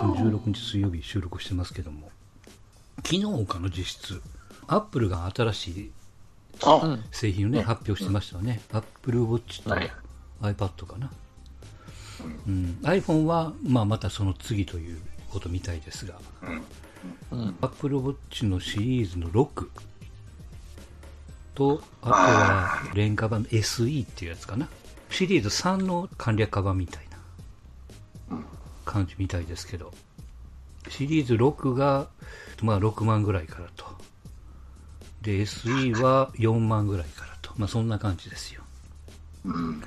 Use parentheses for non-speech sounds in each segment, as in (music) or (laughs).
5月の16日水曜日収録してますけども、昨日かの実質、アップルが新しいあ、製品をね、ね発表してましたよね。アップルウォッチとはい。iPad かな。うん、iPhone は、まあ、またその次ということみたいですが、うん。Apple Watch のシリーズの6と、あとは廉価版 SE っていうやつかな。シリーズ3の簡略化版みたいな感じみたいですけど、シリーズ6が、まあ6万ぐらいからと。で、SE は4万ぐらいからと。まあそんな感じですよ。うん。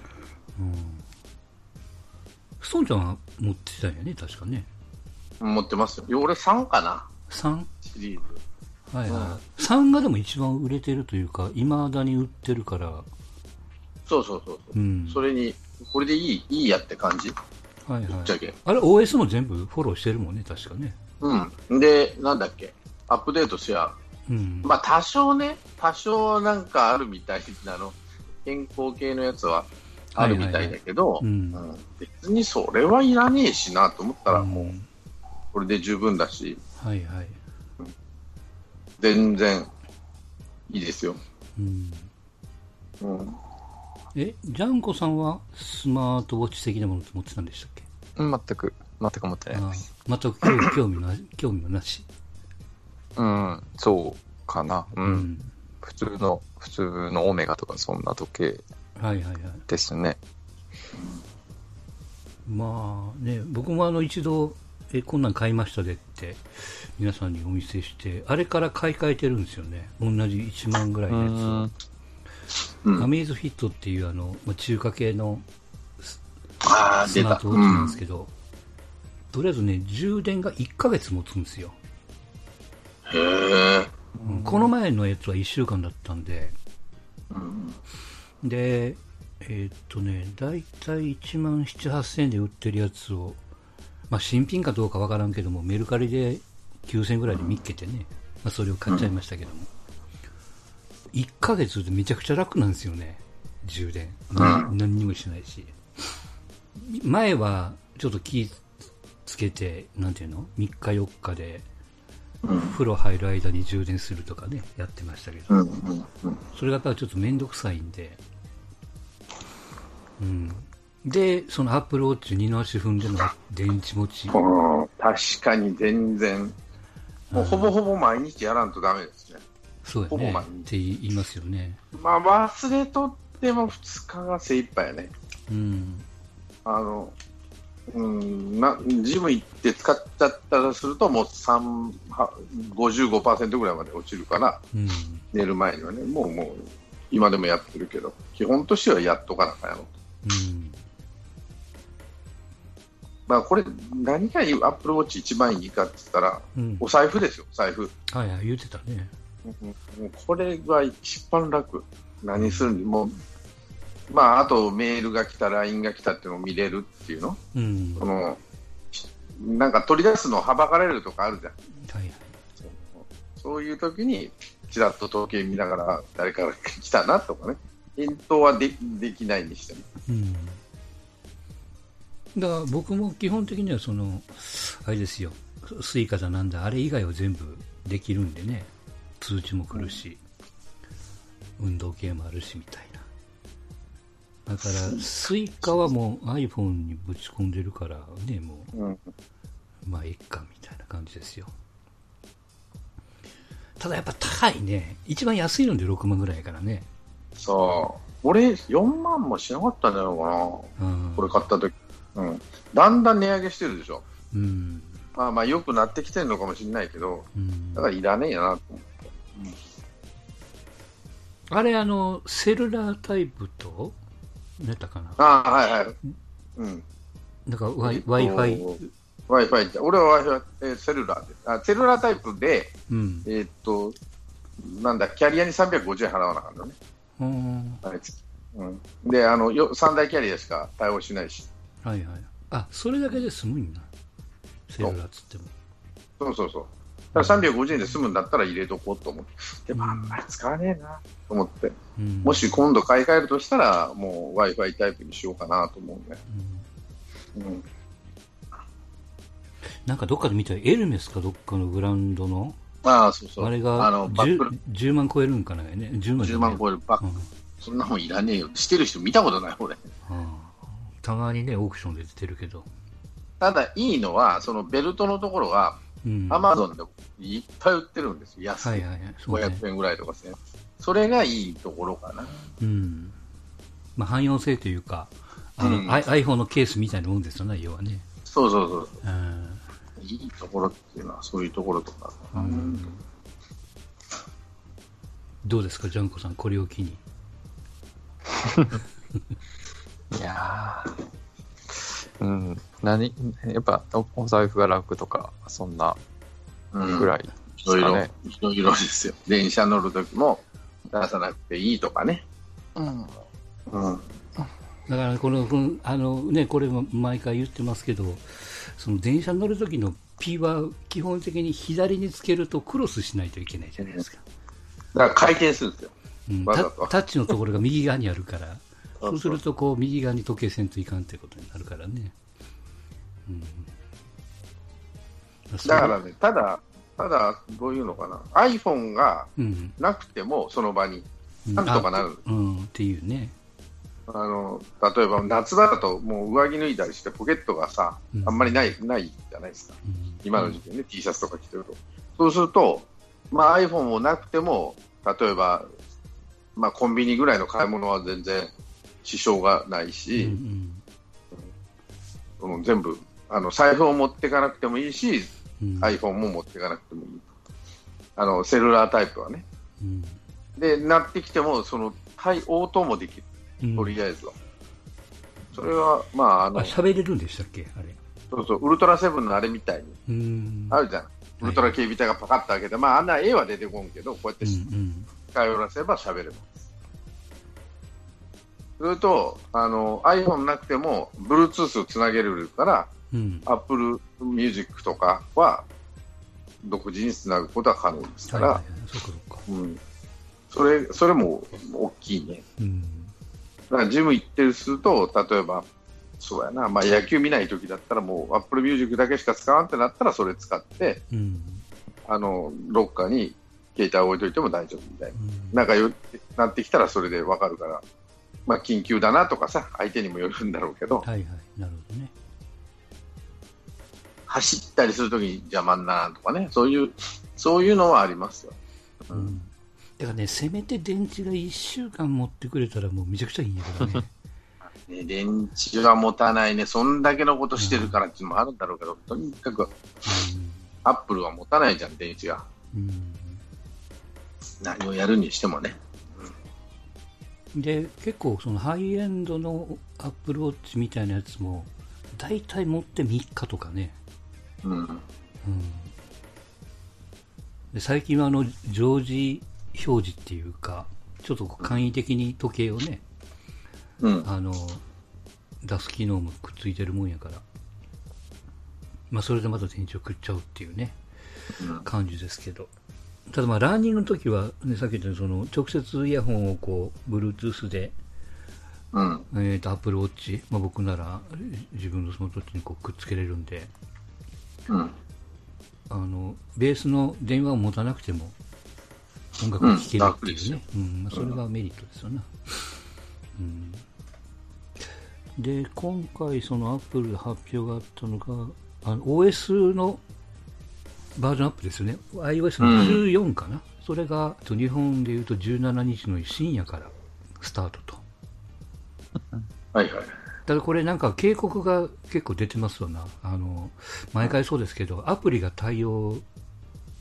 ストーンちゃんは持ってたんやね、確かね。持ってますよ。いや俺3かな、3? シリーズ。はいはい。3がでも一番売れてるというか、未だに売ってるから、そうそうそうそう、うんそれに、これでいい、いいやって感じ。はいはい。ぶっちゃけ。あれ OS も全部フォローしてるもんね確かね。うん。で、なんだっけ、アップデートしや、うん、まあ多少ね、多少なんかあるみたいなの、健康系のやつはあるみたいだけど、いはいはい。うん。うん。別にそれはいらねえしなと思ったら、うん。もう、これで十分だし、はいはい、全然いいですよ。うん、うん。えジャンコさんはスマートウォッチ的なものって持ってたんでしたうん全く、全く持ってないあです。全く興味興味の興味もなし、うん、そうかな。う。うんん、普通の、普通のオメガとかそんな時計はいはいはいですね。まあね僕もあの一度えこんなん買いましたでって皆さんにお見せしてあれから買い替えてるんですよね同じ1万ぐらいうのやつアメイズフィットっていうあの、まあ、中華系のああ、ス。マートウォッチなんですけど、とりあえずね、充電が1ヶ月持つんですよ。うん、へえ。この前のやつは1週間だったんで、うん。で、えーっとね、だいたい1万7、8000円で売ってるやつを、まあ、新品かどうかわからんけども、メルカリで9000円ぐらいで見っけてね、まあ、それを買っちゃいましたけども、1ヶ月でめちゃくちゃ楽なんですよね、充電。な何にもしないし。前はちょっと気つけて、なんていうの ?3 日4日で、うん。風呂入る間に充電するとかね、やってましたけど。それがやっぱりちょっと面倒くさいんで、うん。で、そのアップルウォッチ二の足踏んでの電池持ち。うん確かに全然、もうほぼほぼ毎日やらんとダメですね。そうやね。ほぼ毎日って言いますよね。まあ忘れとっても2日が精一杯やね。うん。あの、うん、なジム行って使っちゃったらすると、もう3は55%ぐらいまで落ちるから、うん。寝る前にはね、もうもう、今でもやってるけど、基本としてはやっとかなあかんやろ。うん。まあこれ、何がいい、アップルウォッチ一番いいかって言ったら、うん。お財布ですよ、財布。はいはい、言ってたね。もうこれが一番楽。何するにも、まあ、あとメールが来た、LINE が来たっていうのを見れるっていうの？うん。そのなんか取り出すのはばかれるとかあるじゃん。はいはい。そういう時に、ちらっと時計見ながら、誰かが来たなとかね。返答はでできないにしても。うん。だから僕も基本的にはその、あれですよ、 Suica だなんだ、あれ以外は全部できるんでね、通知も来るし、運動系もあるしみたいな。だから、 Suica はもう iPhone にぶち込んでるからね、もうん。う、まあ、いっかみたいな感じですよ。ただやっぱ高いね。一番安いので6万ぐらいやからね。そう。俺、4万もしなかったんじゃないのかな。うん。これ買った時。うん。だんだん値上げしてるでしょ。うん。まあまあ、良くなってきてるのかもしれないけど、うんだからいらねえなと思って。あれ、あの、セルラータイプと、何やったかなああ、はいはい。うん。なんかと Wi-Fi、Wi-Fi 俺は Wi-Fi、えーセルラーであ。セルラータイプで、うん。えーっと、なんだ、キャリアに350円払わなあかんのね。うんうん。で、あの、よ3大キャリアしか対応しないし。はいはい。あ、それだけで済むんだ。セルラーっつっても。そうそうそう。だから350円で済むんだったら入れとこうと思って。でもあんまり使わねえなと思って。うん、もし今度買い替えるとしたら、もう Wi-Fi タイプにしようかなと思うね。うんうん。なんかどっかで見たらエルメスかどっかのブランドの、ああ、そうそう。あれがあの、バックル 10, 10万超えるんかな？ね。10万じゃ10ない？万超えるバック、うんそんなもんいらねえよ。してる人見たことない、俺。うんたまにね、オークションで出てるけど。ただ、いいのは、そのベルトのところが、うん。アマゾンでいっぱい売ってるんですよ。安い。はいはいはい。そうね。500円ぐらいとかですね。それがいいところかな。うん。まあ、汎用性というか、あの、うん iPhone のケースみたいなもんですよね、要はね。そうそうそう。うん。いいところっていうのは、そういうところとか。うんどうですか、ジャンコさん、これを機に。(laughs) いやーうん。何やっぱお、お財布が楽とか、そんなうんぐらいでいろいろすかね。、いろいろですよ。電車乗るときも出さなくていいとかね。うん。うん。だからこの、あのね、これも毎回言ってますけど、その電車に乗る時の P は基本的に左につけるとクロスしないといけないじゃないですか。だから回転するんですよ。うん、タッチのところが右側にあるから、そうするとこう右側に時計せんといかんってことになるからね。うん、だからね、ただ、ただ、どういうのかな。iPhone がうん、なくても、その場に、うんなんとかなる。あうん、っていうね。あの、例えば夏場だと、もう上着脱いだりして、ポケットがさ、うんあんまりない、ないじゃないですか。うん今の時期ね、T シャツとか着てると。そうすると、まあ iPhone もなくても、例えば、まあコンビニぐらいの買い物は全然支障がないうんし、うんその全部、あの、財布を持っていかなくてもいいし、うん iPhone も持っていかなくてもいい。あの、セルラータイプはね。うんで、なってきても、その、対応答もできる。うんとりあえずは。それは、まあ、あのあ、、喋れるんでしたっけ？あれ。そうそう、ウルトラセブンのあれみたいに、うん。あるじゃん。ウルトラ警備隊がパカッと開けて、まあ、あんな絵は出てこんけど、こうやってうんうんらせば喋れます。それと、あの、iPhone なくても、Bluetooth をつなげれるから、うん。Apple Music とかは、独自につなぐことは可能ですから、はいはいはい、それ、それも大きいね。うん。だからジム行ってるすると、例えば、そうやな、まあ野球見ないときだったらもう Apple Music だけしか使わんってなったらそれ使って、うん。あの、ロッカーに携帯を置いといても大丈夫みたいな。うんなんかよなってきたらそれでわかるから、まあ緊急だなとかさ、相手にもよるんだろうけど、はいはい。なるほどね。走ったりするときに邪魔にならんとかね、そういう、そういうのはありますよ。ううんん。だからね、せめて電池が1週間持ってくれたらもうめちゃくちゃいいんやけどね。(laughs) ね電池は持たないね、そんだけのことしてるからっていうのもあるんだろうけど、とにかくアップルは持たないじゃん、電池が。うん。何をやるにしてもね。うん、で、結構そのハイエンドのアップルウォッチみたいなやつも、大体持って3日とかね。うん。うん。で最近はあの、常時表示っていうか、ちょっと簡易的に時計をね、うん。あの、出す機能もくっついてるもんやから、まあ、それでまた電池を食っちゃうっていうね、うん感じですけど。ただまあ、ランニングの時は、ね、さっき言ったように、その、直接イヤホンをこう、Bluetooth で、うん。えっ、と、Apple Watch、まあ、僕なら、自分のスマートウォッチにこうくっつけれるんで、うん。あの、ベースの電話を持たなくても、音楽が聴けるっていうね。うん、まあ、それがメリットですよね。うん。で、今回、その Apple で発表があったのが、あの OS のバージョンアップですよね。iOS の14かな。それが、と日本でいうと17日の深夜からスタートと。(laughs) はいはい。ただこれなんか警告が結構出てますよな。あの、毎回そうですけど、アプリが対応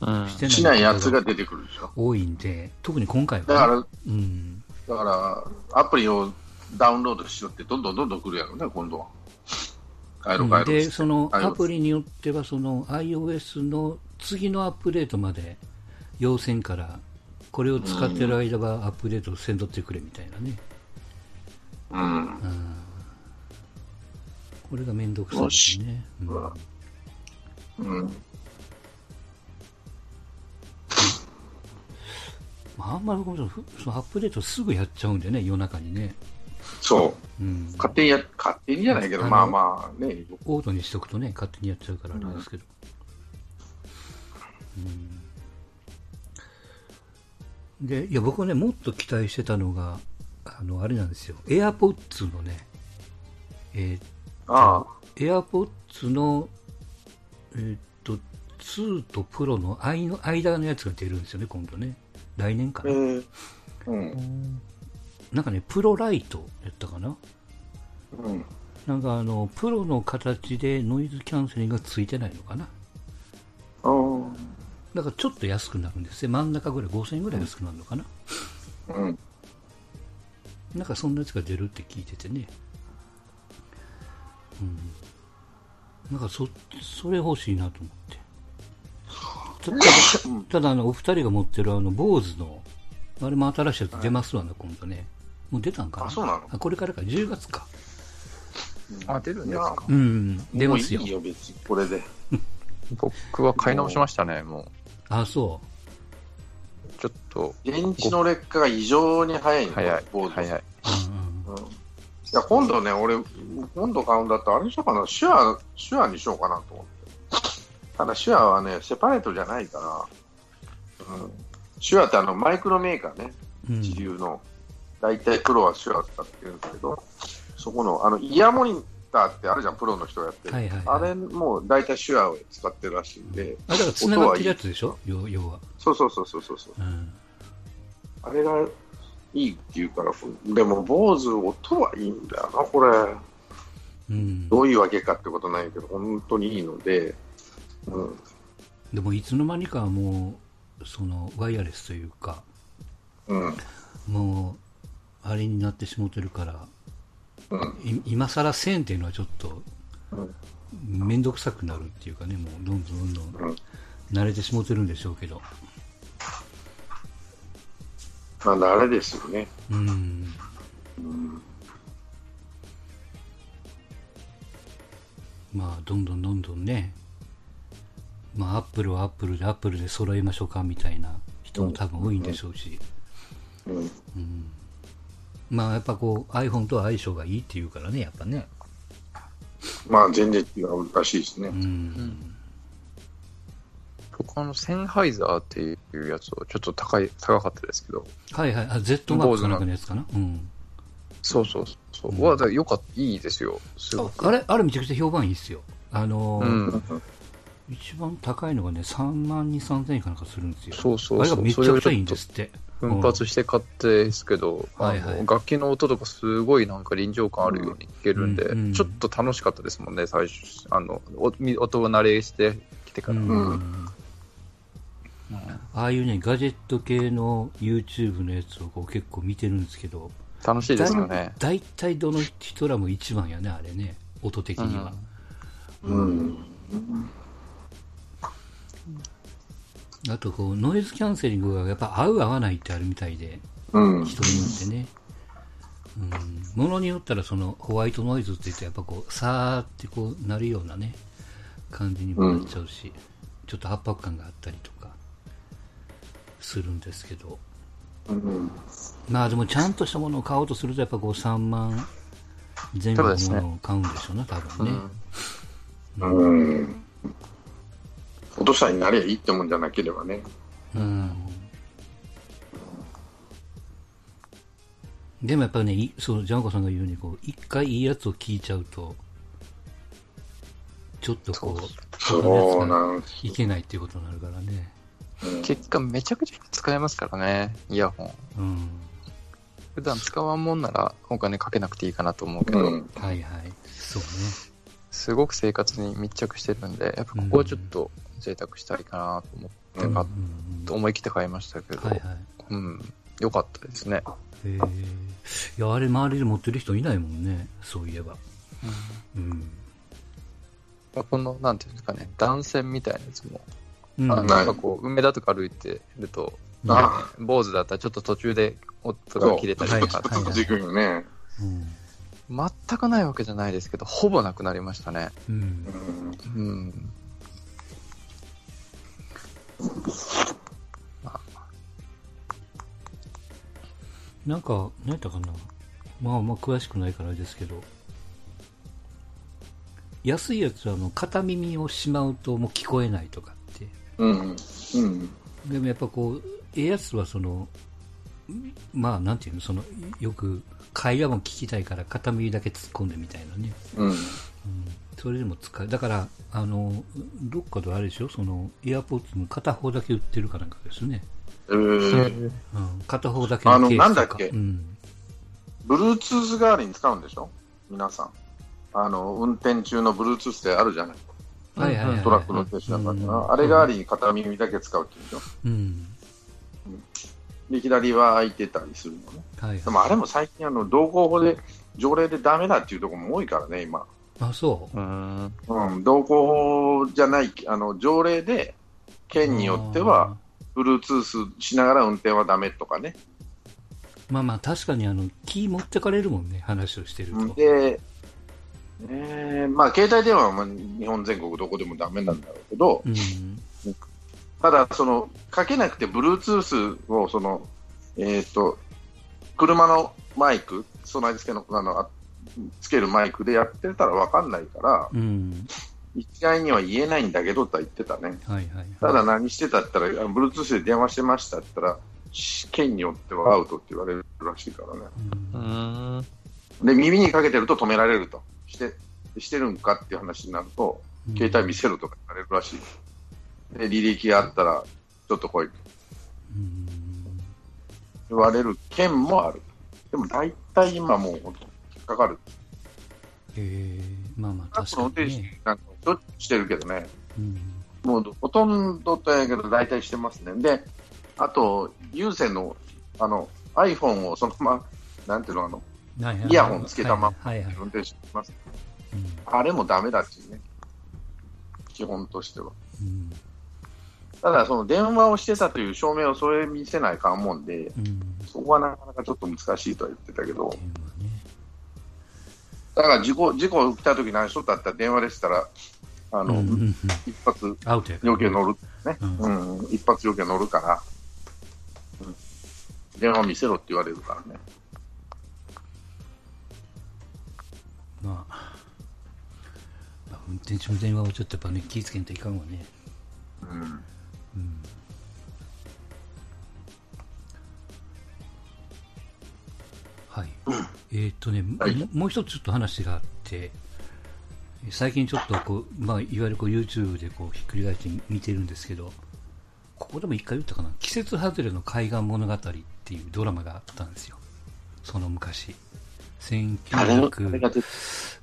うんしてしないやつが出てくるでしょ。多いんで、特に今回は、だから、うん、だから、アプリをダウンロードしろって、どんどんどんどん来るやろね、今度は。で、そのアプリによっては、その iOS の次のアップデートまで要線から、これを使ってる間はアップデートせんどってくれみたいなね。うん。これがめんどくさいですね。うんうん。まああんまりそのアップデートすぐやっちゃうんでね、夜中にね。そそう。うん。勝手にや、勝手にじゃないけど、あのまあまあね、オートにしとくとね、勝手にやっちゃうからあれですけど。うん。で、いや、僕はね、もっと期待してたのが、あの、あれなんですよ。AirPods のね、えああ、ー、AirPods の、えーっと、2とプロの間の間のやつが出るんですよね、今度ね。来年かな。えー、うん、なんかね、プロライトやったかな？うん。なんかあの、プロの形でノイズキャンセリングがついてないのかな？ああ、だからちょっと安くなるんですよ。真ん中ぐらい、5000円ぐらい安くなるのかな？うん。なんかそんなやつが出るって聞いててね。うん。なんかそ、それ欲しいなと思って。たただ、ただあの、お二人が持ってるあの、坊主の、あれも新しいやつ出ますわね、今度ね。もう出たんかな？あそうなの？あ、これからか、10月か。あ、出るんですか。うん、出ますよ。もういい。よ、別に、これで。(laughs) 僕は買い直しましたね、もあ、そう。ちょっと、電池の劣化が異常に早いの？早い早い。う。うんうん。うんいや、今度ね、俺、今度買うんだったら、あれにしようかな、シュア、シュアにしようかなと思って。ただ、シュアはね、セパレートじゃないから、うん、シュアってあの、マイクロメーカーね、うん。一流の、大体プロはシュア使ってるんですけど、そこの、あの、イヤーモニターってあるじゃん、プロの人がやってる。はいはいはいあれも大体シュアを使ってるらしいんで、あ、だから繋がってるやつでしょ？要要は。そうそうそうそうそうそう。うん。あれがいいって言うから、でも、坊主、音はいいんだよな、これ。うん。どういうわけかってことないけど、本当にいいので、うん、でもいつの間にかもう、その、ワイヤレスというか、うん、もう、あれになってしもてるから、うん、い今更1000っていうのはちょっと、うんめんどくさくなるっていうかね、もうどんどんどんどんうん。慣れてしもてるんでしょうけど。まあ、あれですよね。うん。うん、まあ、どんどんどんどんね、まあ、アップルはアップルで、アップルで揃えましょうかみたいな人も多分多いんでしょうし、うん、まあ、やっぱこう、iPhone とは相性がいいっていうからね、やっぱね。まあ、全然違うらしいですねう。ん。僕あの、センハイザーっていうやつをちょっと高い、高かったですけど、はいはい。あ、Z マークかなんかのやつかな。うん。そうそうそう。うんわ、だよかった、いいですよ。すごく。あれ、あれめちゃくちゃ評判いいっすよ。あのーうん。一番高いのがね、3万2、3000円かなんかするんですよ。そうそうそう。あれがめちゃくちゃいいんですって。奮発して買ってですけど、はいはい楽器の音とかすごいなんか臨場感あるように聞けるんで、うんうんちょっと楽しかったですもんね、最初。あの、音を慣れしてきてから。うんうんああいうね、ガジェット系の YouTube のやつをこう結構見てるんですけど、楽しいですよね。大体どの人らも一番やね、あれね、音的には。うん、あとこう、ノイズキャンセリングがやっぱ合う合わないってあるみたいで、うん、人によってね。うん、ものによったらそのホワイトノイズって言ってやっぱこう、さーってこうなるようなね、感じにもなっちゃうし、ちょっと圧迫感があったりとか、するんですけど。うん、まあでもちゃんとしたものを買おうとするとやっぱこう3万前後のものを買うんでしょうね、多分ね。うん。落としたになりゃいいってもんじゃなければね。うん。でもやっぱね、いそう、ジャンコさんが言うように、こう、一回いいやつを聞いちゃうと、ちょっとこう、そうんなん。いけないっていうことになるからね。うん結果めちゃくちゃ使えますからね、イヤホン。うん。普段使わんもんならお金かけなくていいかなと思うけど、うん、はいはい。そうね。すごく生活に密着してるんで、やっぱここはちょっと贅沢したいかなと思ってうん買っうん思い切って買いましたけど、はいはい。うん、よかったですね。へえ。いや、あれ周りで持ってる人いないもんね、そういえば。うん。この、なんていうんですかね、断線みたいなやつも、うん。あないなんかこう、梅田とか歩いてると、あ坊主だったらちょっと途中で音が切れたりとかちょっとできるよね。うん。全くないわけじゃないですけど、ほぼなくなりましたね。うんう。んうん。なんか、何やったかな。まあまあ詳しくないからあれですけど、安いやつはあの片耳をしまうともう聞こえないとかって。うん。うん。でもやっぱこう、ええやつはその、まあなんていうの、その、よく会話も聞きたいから片耳だけ突っ込んでみたいなね。うん。うん、それでも使う。だから、あの、どっかであれでしょ、その、エアポッツの片方だけ売ってるかなんかですね。えー、うん、片方だけのケースとか。あのなんだっけ？うん。Bluetooth 代わりに使うんでしょ？皆さん。あの、運転中の Bluetooth ってあるじゃないはいはいはい、はい。トラックの運転手なんかうんな。あれ代わりに片耳だけ使うって言うんでしょ？うん。で、左は空いてたりするのね。はい、でもあれも最近あの、道交法で、条例でダメだっていうところも多いからね、今。あ、そう。うん。うん、道交法じゃない、あの、条例で、県によっては、Bluetooth しながら運転はダメとかね。まあまあ確かにあの、キー持ってかれるもんね、話をしてると。で、えーまあ、携帯電話はまあ日本全国どこでもダメなんだろうけど、うん。ただ、その、かけなくて Bluetooth を、その、えっ、と、車のマイク、備え付けの、あの、あつけるマイクでやってたらわかんないから、うん。一概には言えないんだけどとは言ってたね。はいはい、はい。ただ何してたって言ったら、あ Bluetooth で電話してましたって言ったら、し県によってはアウトって言われるらしいからね。ううんん。で、耳にかけてると止められると。して、してるんかっていう話になると、うん携帯見せろとか言われるらしい。で、履歴があったら、ちょっと来いとうん言われる県もある。でも大体今もう引っかかる。えー、まあまあ確かにね。なんかしょっちゅうしてるけどね。うん。もうほとんどとやけど大体してますね。で、あと、有線の、あの、iPhone をそのまま、なんていうの、あの、イヤホンつけたままはいはい。運転手します。うんあれもダメだっていうね。基本としては。うんただ、その電話をしてたという証明をそれ見せないかんもんで、うん。そこはなかなかちょっと難しいとは言ってたけど。だから事故、事故起きた時何しとったって電話でしたら、あの、うんうんうん一発アウトやから要件乗るね、ううん、一発要件乗るから、うん、電話見せろって言われるからね。まあ、まあ、運転中の電話をちょっとやっぱね、気ぃつけんといかんわね。うん。うん。はい。えーっとね、はいももう一つちょっと話があって、最近ちょっとこう、まあ、いわゆるこう YouTube でこうひっくり返して見てるんですけど、ここでも一回言ったかな、季節外れの海岸物語っていうドラマがあったんですよ。その昔。あれあれ1900が出て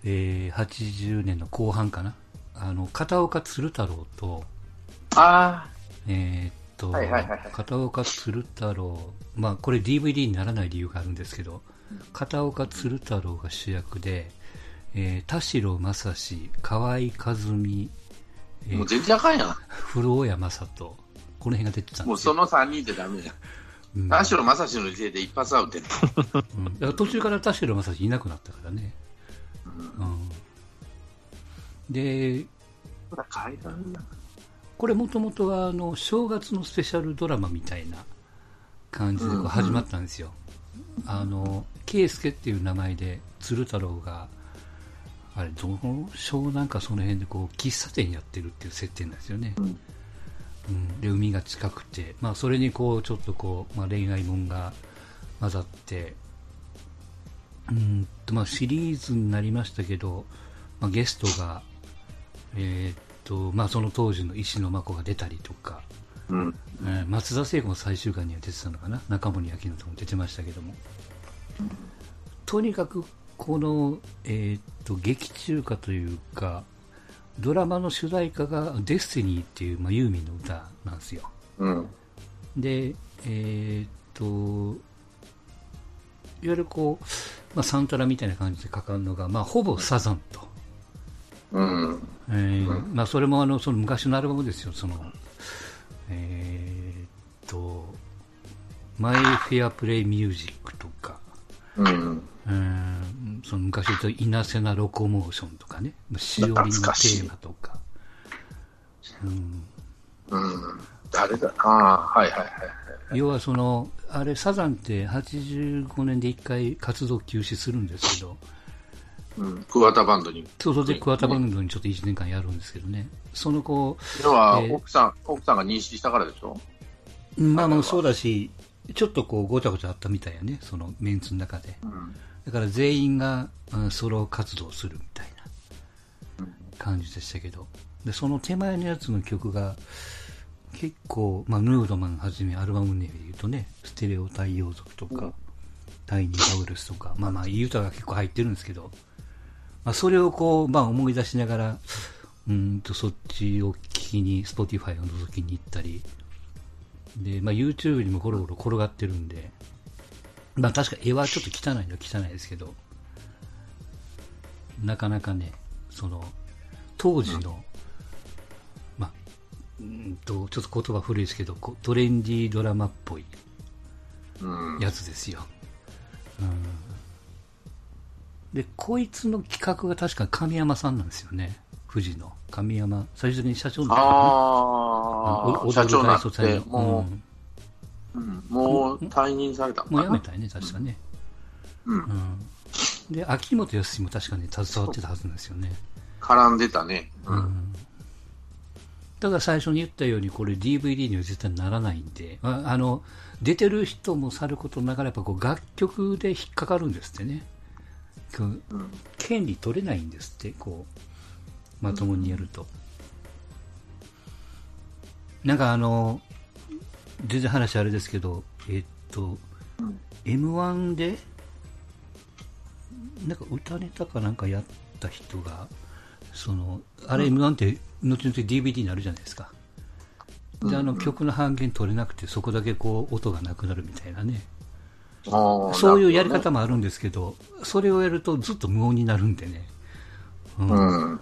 えー80年の後半かな。あの、片岡鶴太郎と、あえーっと、はいはいはいはい。片岡鶴太郎、まあこれ DVD にならない理由があるんですけど、片岡鶴太郎が主役で、えー田代正史、河合和美、えあ、もうー、全然あかんやん。古尾山里、この辺が出てたんですよ。もうその3人でダメや。ん。うん。田代正史の時点で一発アウトうん。だから途中から田代正史いなくなったからね。うん、で、ほら海岸だこれもともとはあの正月のスペシャルドラマみたいな感じでこう始まったんですよ。あの、圭介っていう名前で鶴太郎が、あれ、どの湘南かその辺でこう喫茶店やってるっていう設定なんですよね。うんうん、で海が近くて、まあ、それにこうちょっとこう、まあ、恋愛もんが混ざってうんと、まあ、シリーズになりましたけど、まあ、ゲストが、えーっとまあ、その当時の石野真子が出たりとか、うん。えー松田聖子の最終回には出てたのかな？中森明菜とも出てましたけども、とにかくこの、えーっと劇中歌というかドラマの主題歌が「デスティニー」っていう、まあ、ユーミンの歌なんですようん。でえーっといわゆるこう、まあ、サントラみたいな感じでかかるのが、まあ、ほぼサザンと、うん。えーまあ、それもあのその昔のアルバムですよ、そのえーっと、マイ・フェア・プレイ・ミュージックとか、うん。うん。その昔言ったイナセナ・ロコモーションとかね、しおりのテーマとか、うん。うん。誰だ？ああ、はいはいはい。要はその、あれ、サザンって85年で一回活動休止するんですけど、うん、桑田バンドに。そうそうで桑田バンドにちょっと1年間やるんですけどね、その子、要は、えー奥さん、奥さんが妊娠したからでしょ？まあまあそうだし、ちょっとこうごちゃごちゃあったみたいやね、そのメンツの中で。うん。だから全員が、うんソロ活動するみたいなうん。感じでしたけど、でその手前のやつの曲が結構、まあ、ヌードマンはじめアルバム名で言うとね、ステレオ太陽族とか、うん。タイニーバウルスとか、まあまあ、いい歌が結構入ってるんですけど、まあ、それをこう、まあ思い出しながら、うーんとそっちを聞きに、Spotify を覗きに行ったり、で、まあ YouTube にもゴロゴロ転がってるんで、まあ確か絵はちょっと汚いのは汚いですけど、なかなかね、その、当時の、まあ、うーんと、ちょっと言葉古いですけど、トレンディードラマっぽいうん。やつですよ。うん、で、こいつの企画が確か神山さんなんですよね。富士の。神山、最終的に社長になったかなああ、社長になって、もうんう、うん、もう退任されたもうやめたよね、確かね。うん。うん。で、秋元康も確かね、携わってたはずなんですよね。絡んでたね。う。うんん。だから最初に言ったように、これ DVD には絶対ならないんで、ああの、出てる人もさることながら、やっぱこう楽曲で引っかかるんですってね。こううん。権利取れないんですって、こう、まともにやると。なんかあの、全然話あれですけど、えっと、うん M1 で、なんか歌ネタかなんかやった人が、その、あれ M1 って後々 DVD になるじゃないですか。で、あの曲の半減取れなくて、そこだけこう音がなくなるみたいなね。そういうやり方もあるんですけど、それをやるとずっと無音になるんでね。うん。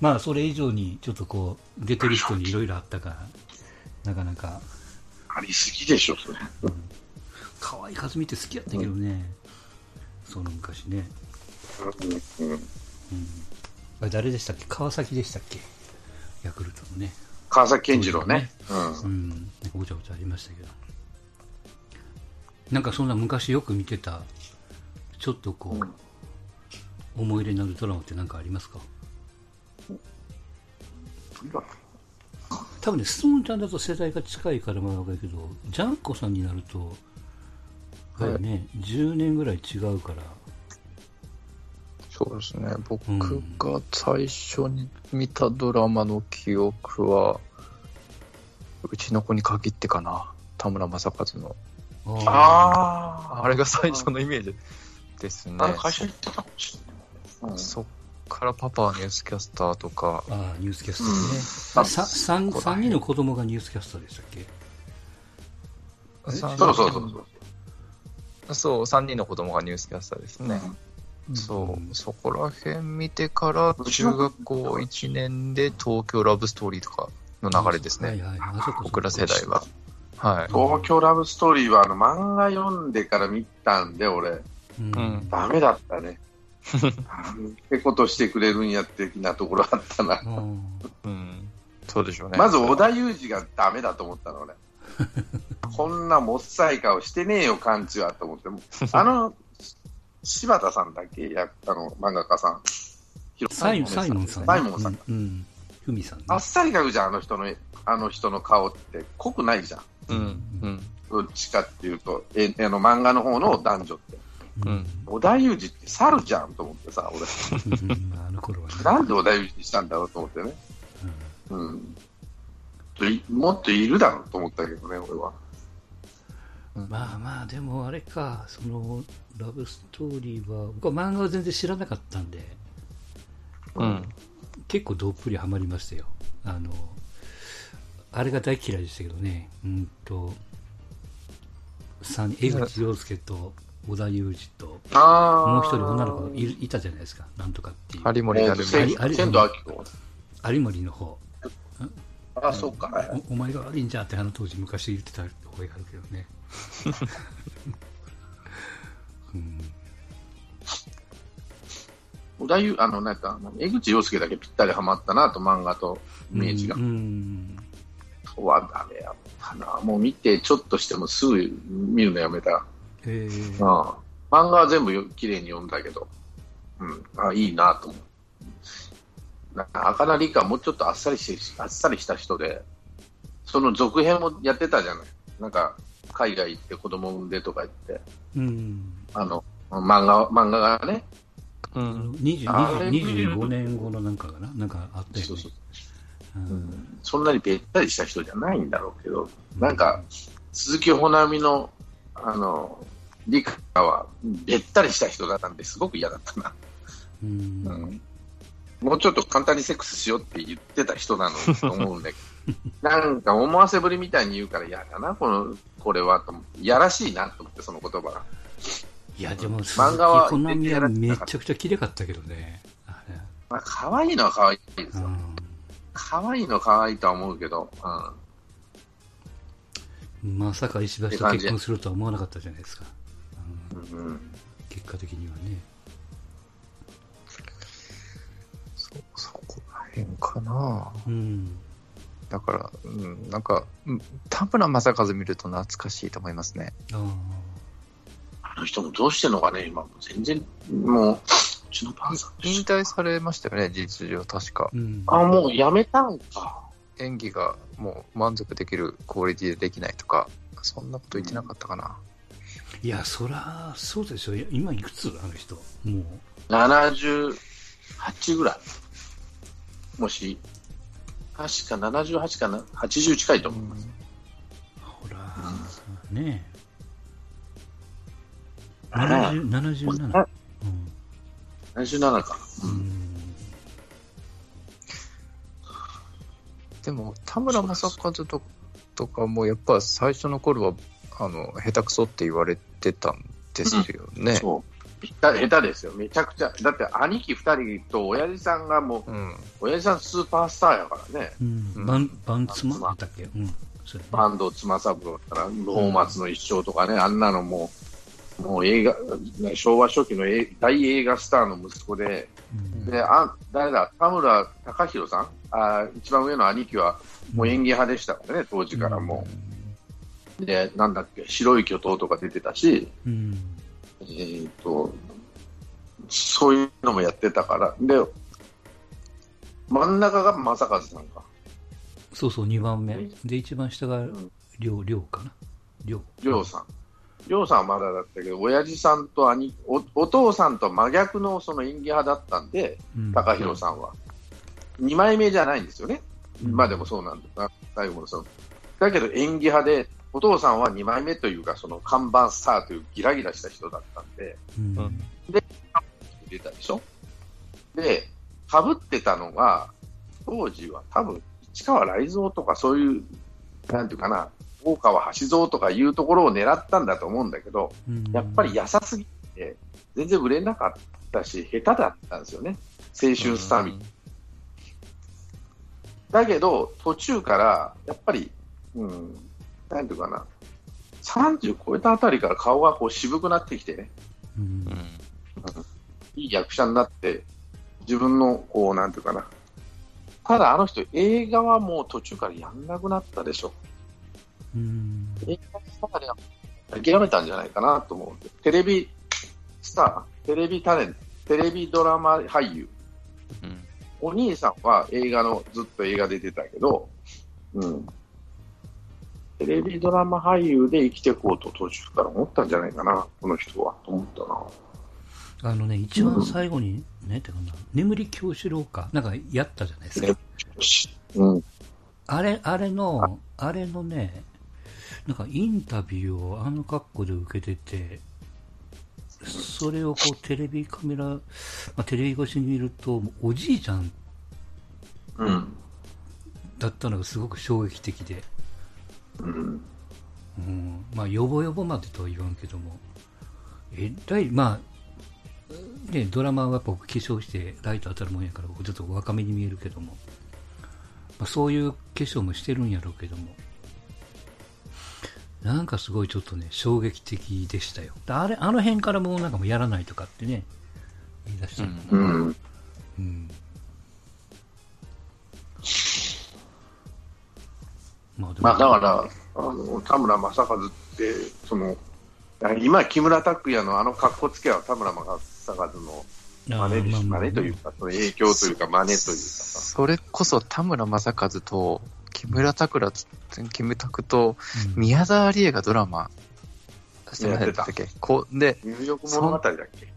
まあ、それ以上にちょっとこう、出てる人にいろいろあったから、なかなか、ありすぎでしょ、それ。河合和美って好きやったけどね、その昔ね。うん。うん。うん。あれ誰でしたっけ？川崎でしたっけ？ヤクルトのね。川崎健次郎ね。う。うんん。なんかごちゃごちゃありましたけど。なんかそんな昔よく見てた、ちょっとこう、うん思い入れになるドラマって何かありますか？多分ね、ストーンちゃんだと世代が近いからまあわかるけど、ジャンコさんになると、やはりね、10年ぐらい違うから、そうですね。僕うんが最初に見たドラマの記憶は、うちの子に限ってかな。田村正和の。あああ。あれが最初のイメージですね。会社行ってたかもしれない。うんそっからパパはニュースキャスターとか、ああ、ニュースキャスターね。うんあさ三三人の子供がニュースキャスターでしたっけ？そうそうそうそう。そう、3人の子供がニュースキャスターですね。そう、そこら辺見てから、中学校1年で東京ラブストーリーとかの流れですね。僕ら世代は。はい。東京ラブストーリーはあの漫画読んでから見たんで、俺、うん。うんダメだったね。(laughs) ってことしてくれるんや的なところあったな。うんうん。そうでしょうね。まず織田裕二がダメだと思ったの、俺。(laughs) こんなもっさい顔してねえよ、感じはと思って。もう (laughs) あの、柴田さんだっけやあの、漫画家さん。サイサイモンさんね。サイモンさん。うん。うん。ふみさんね。あっさり描くじゃん、あの人の、あの人の顔って。濃くないじゃん。うん。うん。どっちかっていうと、えあの漫画の方の男女って。うん。織田裕二って猿じゃんと思ってさ、俺。うんまああの頃はね。なんで織田裕二にしたんだろうと思ってね。うん。といもっといるだろうと思ったけどね、俺は。まあまあ、でもあれか、その、ラブストーリーは、僕は漫画は全然知らなかったんで、うん。結構どっぷりハマりましたよ。あの、あれが大嫌いでしたけどね、うんと、三江口洋介と織田裕二と、あもう一人女の子がいるいたじゃないですか、なんとかっていう。有森なる千み。有森の方。あ、そうか。はいおお前が悪いんじゃってあの当時昔言ってた覚えがあるけどね。(laughs) うん織田裕あの、なんか、江口洋介だけぴったりハマったなと、漫画とイメージがう。ん。こはダメやったな。もう見て、ちょっとしてもすぐ見るのやめた。へえうん。漫画は全部よ綺麗に読んだけど、うん。あ、いいなと思う。なんか、赤名理香もうちょっとあっさりし、あっさりした人で、その続編もやってたじゃない。なんか、海外行って子供産んでとか言って、うん。あの、漫画、漫画がね、うん。20あれ25年後のなんかかな？なんかあったよね。そうそううんそんなにべったりした人じゃないんだろうけど、なんか、鈴木保奈美の、あの、理香はべったりした人だったんですごく嫌だったな。うん。うんもうちょっと簡単にセックスしようって言ってた人なのと思うんだけど、(laughs) なんか思わせぶりみたいに言うから嫌だな、この、これはとやらしいなと思って、その言葉が。いや、でも、漫画はめちゃくちゃ綺麗かったけどね。あれまあ、可愛いのは可愛いですよ。うん。可愛いのは可愛いとは思うけど、まさか石橋と結婚するとは思わなかったじゃないですか。うんうん。うん結果的にはね。そ、そこら辺かなうん。だから、うん、なんか、うん田村正和見ると懐かしいと思いますね。ああの人もどうしてんのかね、今全然、もう、うちのばあさん引退されましたよね、実情確かあ。。うん。あ、もうやめたんか。演技がもう満足できるクオリティでできないとか、そんなこと言ってなかったかな。いや、そら、そうでしょ。今いくつあの人？もう。78ぐらい。もし、確か78かな、80近いと思います。ほら、ねえ。あら70 77。あうん。77か。うん。でも、田村正和ととかも、やっぱ最初の頃は、あの、下手くそって言われてたんですよね。そう。下手下手ですよ、めちゃくちゃ。だって兄貴2人と親父さんがもう、うん。親父さんスーパースターやからね。うん。うんバン、バンツマだっけ？うん。それね。坂東妻三郎だったら、ロ松の一生とかね、あんなのもう、もう映画、昭和初期の映大映画スターの息子で、うんで、あ、誰だ、田村隆弘さん？あ一番上の兄貴は、もう演技派でしたからね、当時からもう。で、なんだっけ、白い巨頭とか出てたし、うん。えーと、そういうのもやってたから、で、真ん中が正和さんか。そうそう、2番目。で、一番下がん、りょう、りょうかな。りょう。りょうさん。りょうさんはまだだったけど、親父さんと兄、おお父さんと真逆のその演技派だったんで、うん高弘さんは。2枚目じゃないんですよね。うん今でもそうなんだな、最後のその。だけど演技派で、お父さんは2枚目というか、その看板スターというギラギラした人だったんで、うん。うん出たでしょ？で、被ってたのが、当時は多分、市川雷蔵とかそういう、なんていうかな、大川橋蔵とかいうところを狙ったんだと思うんだけど、うんやっぱり優すぎて、全然売れなかったし、下手だったんですよね。青春スターみたいなだけど、途中から、やっぱり、うん、なんていうかな、30超えたあたりから顔がこう渋くなってきてね、うんうん。いい役者になって、自分の、こう、なんていうかな。ただ、あの人、映画はもう途中からやんなくなったでしょ。うん。映画の中では諦めたんじゃないかなと思うんで、テレビスター、テレビタレント、テレビドラマ俳優、うん。お兄さんは映画の、ずっと映画出てたけど、うん。テレビドラマ俳優で生きていこうと途中から思ったんじゃないかな、この人は、と思ったな。あのね、一番最後に、ね、てかな、眠り教師郎か、なんかやったじゃないですか。うん。あれ、あれの、あれのね、なんかインタビューをあの格好で受けてて、それをこうテレビカメラ、まあ、テレビ越しに見ると、おじいちゃん。だったのがすごく衝撃的で、うん。うん、まあ、よぼよぼまでとは言わんけども、えらい、まあ、ね、ドラマはやっぱ化粧してライト当たるもんやから、ちょっと若めに見えるけども、まあ、そういう化粧もしてるんやろうけども、なんかすごいちょっとね、衝撃的でしたよ。あれ、あの辺からもうなんかもうやらないとかってね、言い出したのも、うん。うん。まあでもまあだから、あの田村正和って、その今、木村拓哉のあの格好つけは田村正和の真似まあまあ真似というか、その影響というか、真似というかさ。それこそ田村正和と木村拓哉と、キムタクとうん。宮沢りえがドラマしてませんでしたっけ？こうで、ニューヨーク物語だっけ？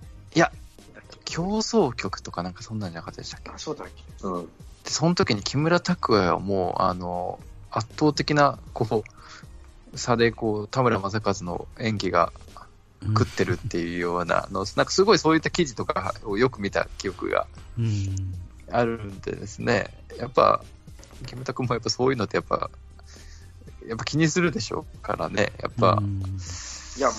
競争曲とかなんかそんなんじゃなかったでしたっけ？あ、そうだっけ。うん。で、その時に木村拓哉はもう、あの、圧倒的な、こう、差で、こう、田村正和の演技が食ってるっていうようなの、なんかすごいそういった記事とかをよく見た記憶がうん。あるんでですね、やっぱ、キムタクもやっぱそういうのってやっぱ、やっぱ気にするでしょうからね、やっぱう、んいや、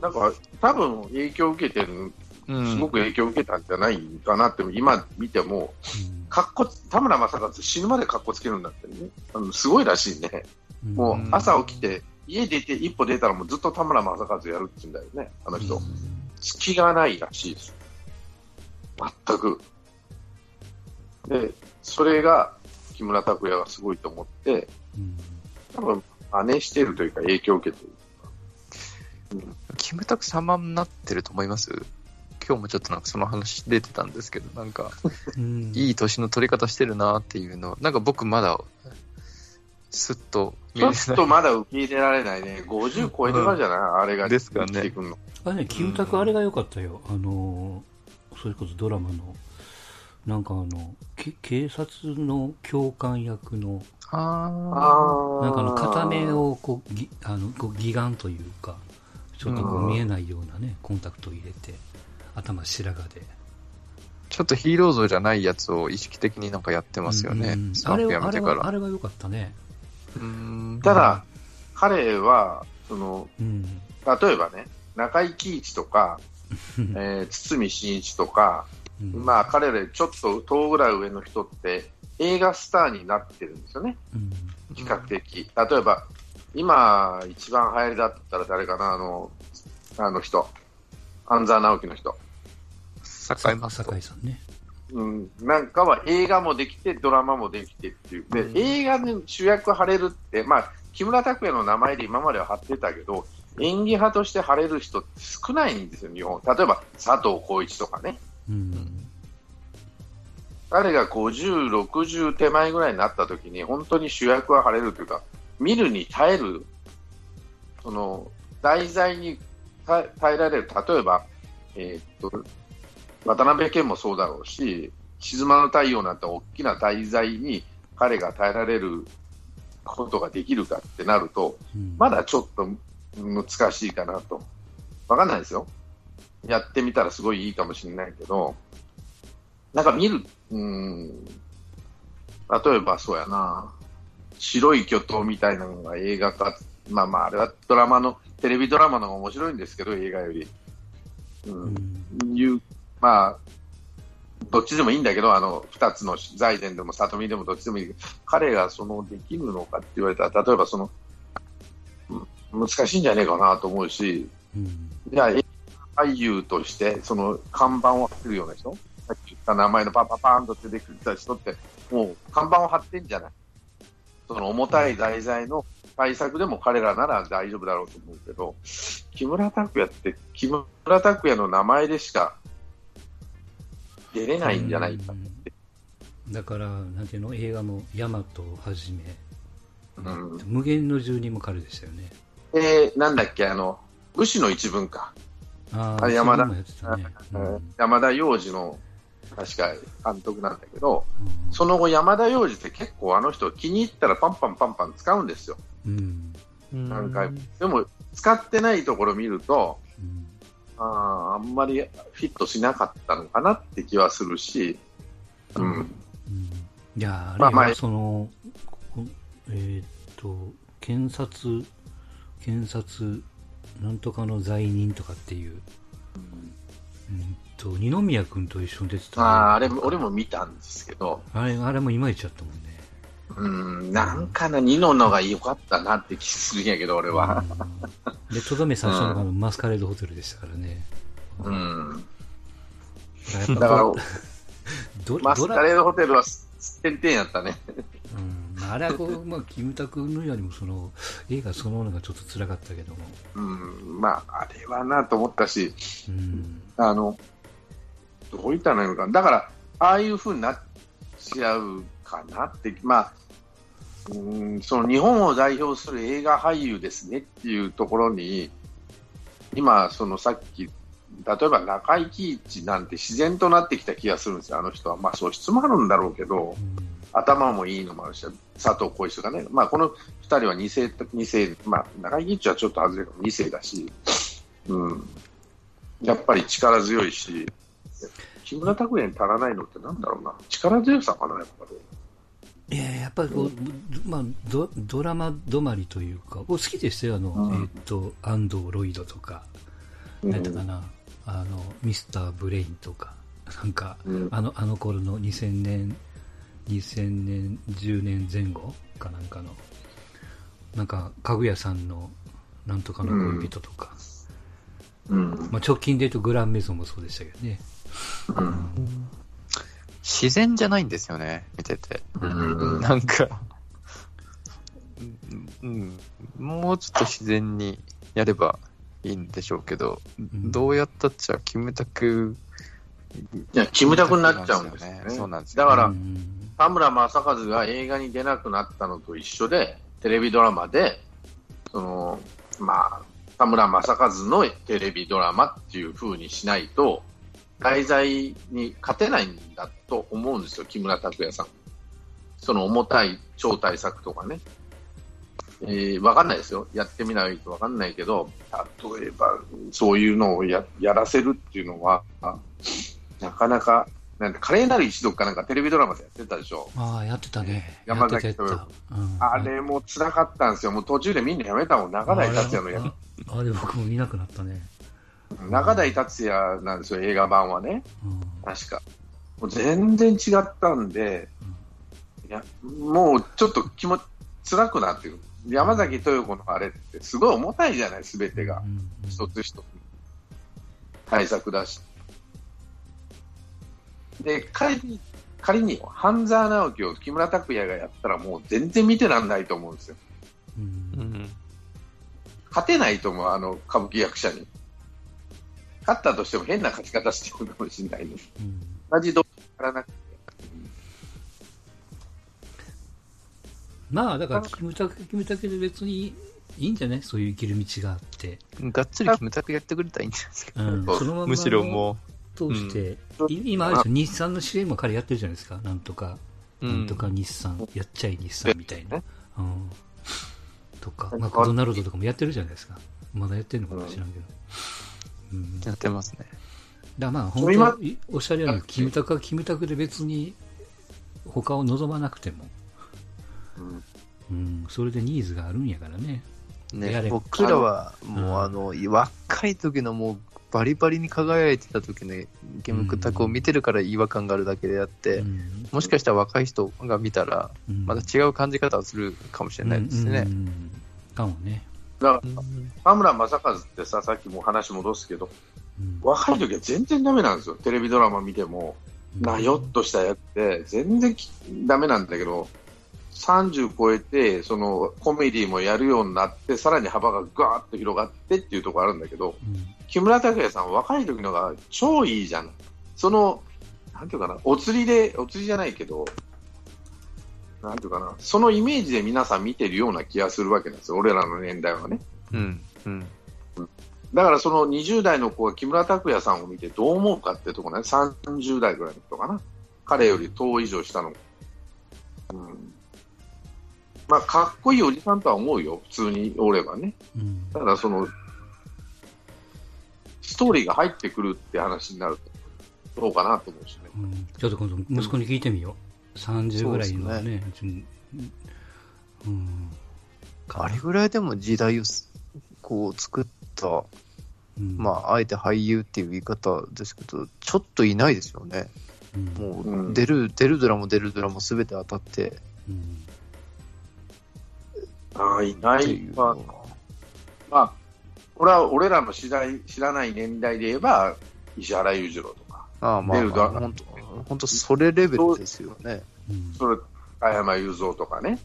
なんか、多分影響を受けてる、うんすごく影響を受けたんじゃないかなって、今見ても、かっこ田村正和死ぬまでかっこつけるんだってね。あのすごいらしいね。うんもんう朝起きて、家出て一歩出たらもうずっと田村正和やるって言うんだよね、あの人。隙がないらしいです。全く。で、それが木村拓哉がすごいと思って、うん多分真似してるというか影響を受けてる。キムタク様になってると思います？今日もちょっとなんかその話出てたんですけど、なんか、うんいい年の取り方してるなっていうのを、なんか僕まだ、すっと見ちょれない。っとまだ受け入れられないね。50超えてからじゃない、あれがですかね。あれね、キムタクあれが良かったよ。あのー、それこそドラマの、なんかあの、け警察の教官役の、ああなんかあの、片目をこう、ぎあの、こう、義眼というか、ちょっとこううん見えないようなね、コンタクトを入れて、頭白髪で。ちょっとヒーロー像じゃないやつを意識的になんかやってますよね。うんスタッフあれは、あれやめてから。は、あれは良かったね。うーんただ、彼は、その、うん。例えばね、中井貴一とか、(laughs) えー堤真一とか、うんまあ彼らちょっと遠ぐらい上の人って映画スターになってるんですよね、うん比較的。例えば、今一番流行りだったら誰かな、あの、あの人、安沢直樹の人。坂井雅人酒井さんね。うん、なんかは映画もできて、ドラマもできてっていう。で、うん映画で主役張れるって、まあ、木村拓哉の名前で今までは張ってたけど、演技派として張れる人って少ないんですよ、日本。例えば、佐藤浩市とかね。うん。彼が50、60手前ぐらいになった時に、本当に主役は張れるというか、見るに耐える、その、題材に耐耐えられる。例えば、えーっと、渡辺謙もそうだろうし、静まの太陽なんて大きな題材に彼が耐えられることができるかってなると、うんまだちょっと難しいかなと。わかんないですよ。やってみたらすごいいいかもしれないけど、なんか見る、うーん、例えばそうやな、白い巨頭みたいなのが映画化、まあまあ、あれはドラマの、テレビドラマの方が面白いんですけど、映画より。う、うん。んいう、まあ、どっちでもいいんだけど、あの、二つの財前でも里見でもどっちでもいい。けど、彼がそのできるのかって言われたら、例えばその、うん難しいんじゃねえかなと思うし、うん。じゃあ、俳優として、その看板を貼ってるような人、さっき言った名前のパンパンパンと出てきた人って、もう看板を貼ってんじゃない。その重たい題材の対策でも彼らなら大丈夫だろうと思うけど、木村拓哉って、木村拓哉の名前でしか出れないんじゃないかって。だから、なんていうの、映画もヤマトをはじめ、うん無限の住人も彼でしたよね。で、なんだっけ、あの、牛の一文か。ああ山田ね。うん山田洋次の、確か監督なんだけど、うんその後、山田洋次って結構あの人気に入ったらパンパンパンパン使うんですよ。うん何回も。でも、使ってないところ見ると、うんあーあんまりフィットしなかったのかなって気はするし、うん。うんいや、あれまあまあはその、こえーっと、検察、検察、なんとかの罪人とかっていう、うんと、二宮君と一緒に出てた。あーあれも、俺も見たんですけど、あれ、あれもいまいちだったもんね。うん、なんかな、ニノのが良かったなって気するんやけど、俺は。うんで、とどめ最初のがあのマスカレードホテルでしたからね。うん。だから (laughs) マスカレードホテルは、点々やったね。うん、あれはこう、まあ、キムタクのよりもその映画そのものがちょっと辛かったけども、うん、まあ、あれはなと思ったし、うん、あの、どういったらいいのかな。だから、ああいうふうになっちゃうかなって、まあ、うん、その日本を代表する映画俳優ですねっていうところに、今、そのさっき、例えば中井貴一なんて自然となってきた気がするんですよ、あの人は。まあ、素質もあるんだろうけど、頭もいいのもあるし、佐藤浩市とかね、まあ、この2人は2世、二世、まあ、中井貴一はちょっと外れる2世だし、うん、やっぱり力強いし、木村拓哉に足らないのってなんだろうな、力強さかな、やっぱり。いややっぱりこう、まあ、ドドラマ止まりというか、僕好きでしたよ、あの、うん。えーっと、安藤ロイドとか、うん。なんかな、あの、ミスターブレインとか、なんか、うん。あの、あの頃の2000年、2000年、10年前後かなんかの、なんか、かぐやさんの、なんとかの恋人とか、うん。まあ、直近で言うとグランメゾンもそうでしたけどね。うん。自然じゃないんですよね、見てて。うん。なんか、うん、うんもうちょっと自然にやればいいんでしょうけど、ん。どうやったっちゃ、キムタク、いや、キムタクになっちゃうんですよね。そうなんですよだから、うん田村正和が映画に出なくなったのと一緒で、テレビドラマで、その、まあ、田村正和のテレビドラマっていう風にしないと、題材に勝てないんだと思うんですよ、木村拓哉さん。その重たい超大作とかね。えー、わかんないですよ。やってみないとわかんないけど、例えば、そういうのをややらせるっていうのは、なかなか、なんて、華麗なる一族かなんかテレビドラマでやってたでしょ。ああ、やってたね。山崎やってたやってたうんあれも辛かったんですよ。もう途中でみんなやめたもん。中台達也のやああれ僕も見なくなったね。中台達也なんですよ、映画版はね。うん確か。もう全然違ったんで、いや、もうちょっと気持ち辛くなってる。山崎豊子のあれってすごい重たいじゃない、すべてが。うんうん一つ一つ。対策だし。で、仮に、仮に半沢直樹を木村拓哉がやったらもう全然見てらんないと思うんですよ。うんうん、勝てないと思う、あの歌舞伎役者に。勝ったとしても変な勝ち方してるかもしれないね。うん同じ動機やらなくて。まあ、だから、キムタク、キムタクで別にいいんじゃない？そういう生きる道があって。がっつりキムタクやってくれたらいいんじゃないですか。うん、そうそのままむしろも通して、うんい今あれですよ、日産の CM も彼やってるじゃないですか。なんとか、う、なんとか日産、やっちゃい日産みたいなね。うん。とか、うんマクドナルドとかもやってるじゃないですか。まだやってるのかもしれんけど。うん。やってますね。らまあ、本当はいおっしゃるように、キムタクはキムタクで別に、他を望まなくても、うんうん、それでニーズがあるんやからね。ね、僕らはもううんあの、若い時のもうバリバリに輝いてた時のキムタクを見てるから違和感があるだけであって、うん。もしかしたら若い人が見たら、うん。また違う感じ方をするかもしれないですね。うん。うんうんかもね。だから、うん。田村正和ってさ、さっきも話戻すけど、うん。若い時は全然ダメなんですよ。テレビドラマ見ても、なよっとしたやつで、全然きダメなんだけど、30超えて、そのコメディもやるようになって、さらに幅がガーッと広がってっていうところあるんだけど、うん木村拓哉さんは若い時のが超いいじゃん。その、なんていうかな、お釣りで、お釣りじゃないけど、なんていうかな、そのイメージで皆さん見てるような気がするわけなんですよ。俺らの年代はね。うん。うん。だからその20代の子が木村拓哉さんを見てどう思うかってところね、30代ぐらいの人かな。彼より10以上下の。うん。まあ、かっこいいおじさんとは思うよ。普通におればね。うんただその、ストーリーが入ってくるって話になると、どうかなと思うしね。うんちょっと今度息子に聞いてみよう。30ぐらいのそうね。うんうん。あれぐらいでも時代をすこう作った、うんまあ、あえて俳優っていう言い方ですけど、ちょっといないですよね。うんもう、うん出る、出るドラマ出るドラマすべて当たってうんああ、いない。まあまあ、俺は俺らの知ら知らない年代で言えば、石原裕次郎とか、ああ、まあ、本当本当それレベルですよね。うんそれ、加山雄三とかね、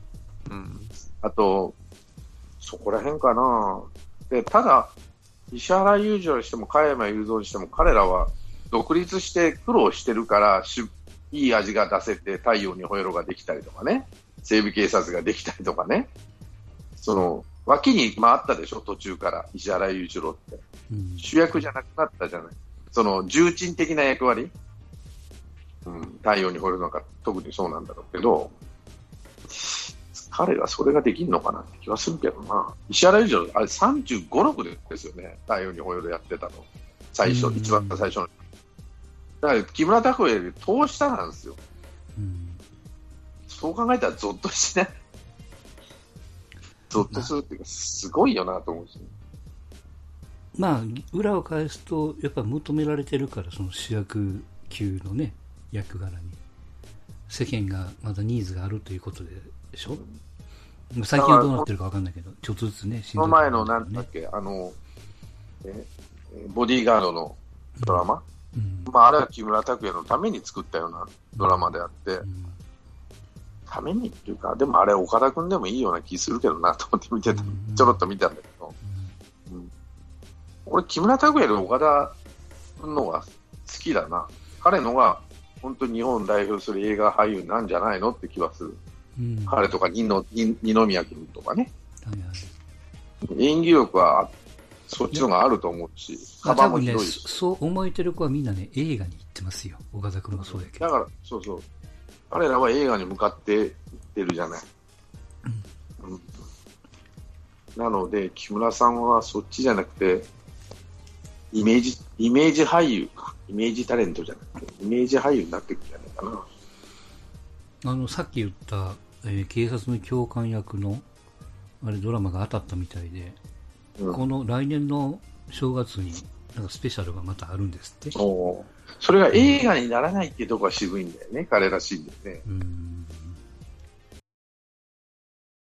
うん。あと、そこら辺かな。で、ただ、石原裕次郎にしても、加山雄三にしても、彼らは独立して苦労してるから、しいい味が出せて、太陽にほえろができたりとかね、西部警察ができたりとかね、その、脇に回ったでしょ、途中から、石原裕次郎って。うん主役じゃなくなったじゃない。その、重鎮的な役割？うん、太陽にほえるのか、特にそうなんだろうけど、彼がそれができるのかなって気はするけどな。石原裕次郎、あれ35、6ですよね。太陽にほえるやってたの。最初、うん一番最初の。だから、木村拓哉より遠下なんですよ。うんそう考えたらゾッとしてね。ゾッとするっていうか、すごいよなと思うんですよ。まあ、裏を返すと、やっぱ求められてるから、その主役級のね、役柄に。世間がまだニーズがあるということでしょ？最近はどうなってるかわかんないけど、ちょっとずつね、その前の、なんだっけ、あの、ええボディーガードのドラマ、うん。まあ、あれは木村拓哉のために作ったようなドラマであって、うんためにっていうか、でもあれ、岡田君でもいいような気するけどなと思って見てた、うんちょろっと見たんだけど、うん俺、木村拓哉より岡田君のが好きだな、彼のが本当に日本を代表する映画俳優なんじゃないのって気はする、うん。彼とか二の二二宮君とかね、はいはい演技力はそっちのがあると思うし、まあ、幅も広いし。そそう思えてる子はみんなね、映画に行ってますよ。岡田君もそうやけど。だから、そうそう。彼らは映画に向かっていってるじゃない。うんなので、木村さんはそっちじゃなくて、イメージ、イメージ俳優か。イメージタレントじゃなくて、イメージ俳優になっていくんじゃないかな。あの、さっき言った、えー警察の教官役の、あれドラマが当たったみたいで、うんこの来年の正月に、なんかスペシャルがまたあるんですって。おーそれが映画にならないっていうところが渋いんだよね、彼らしいんだよね。うん。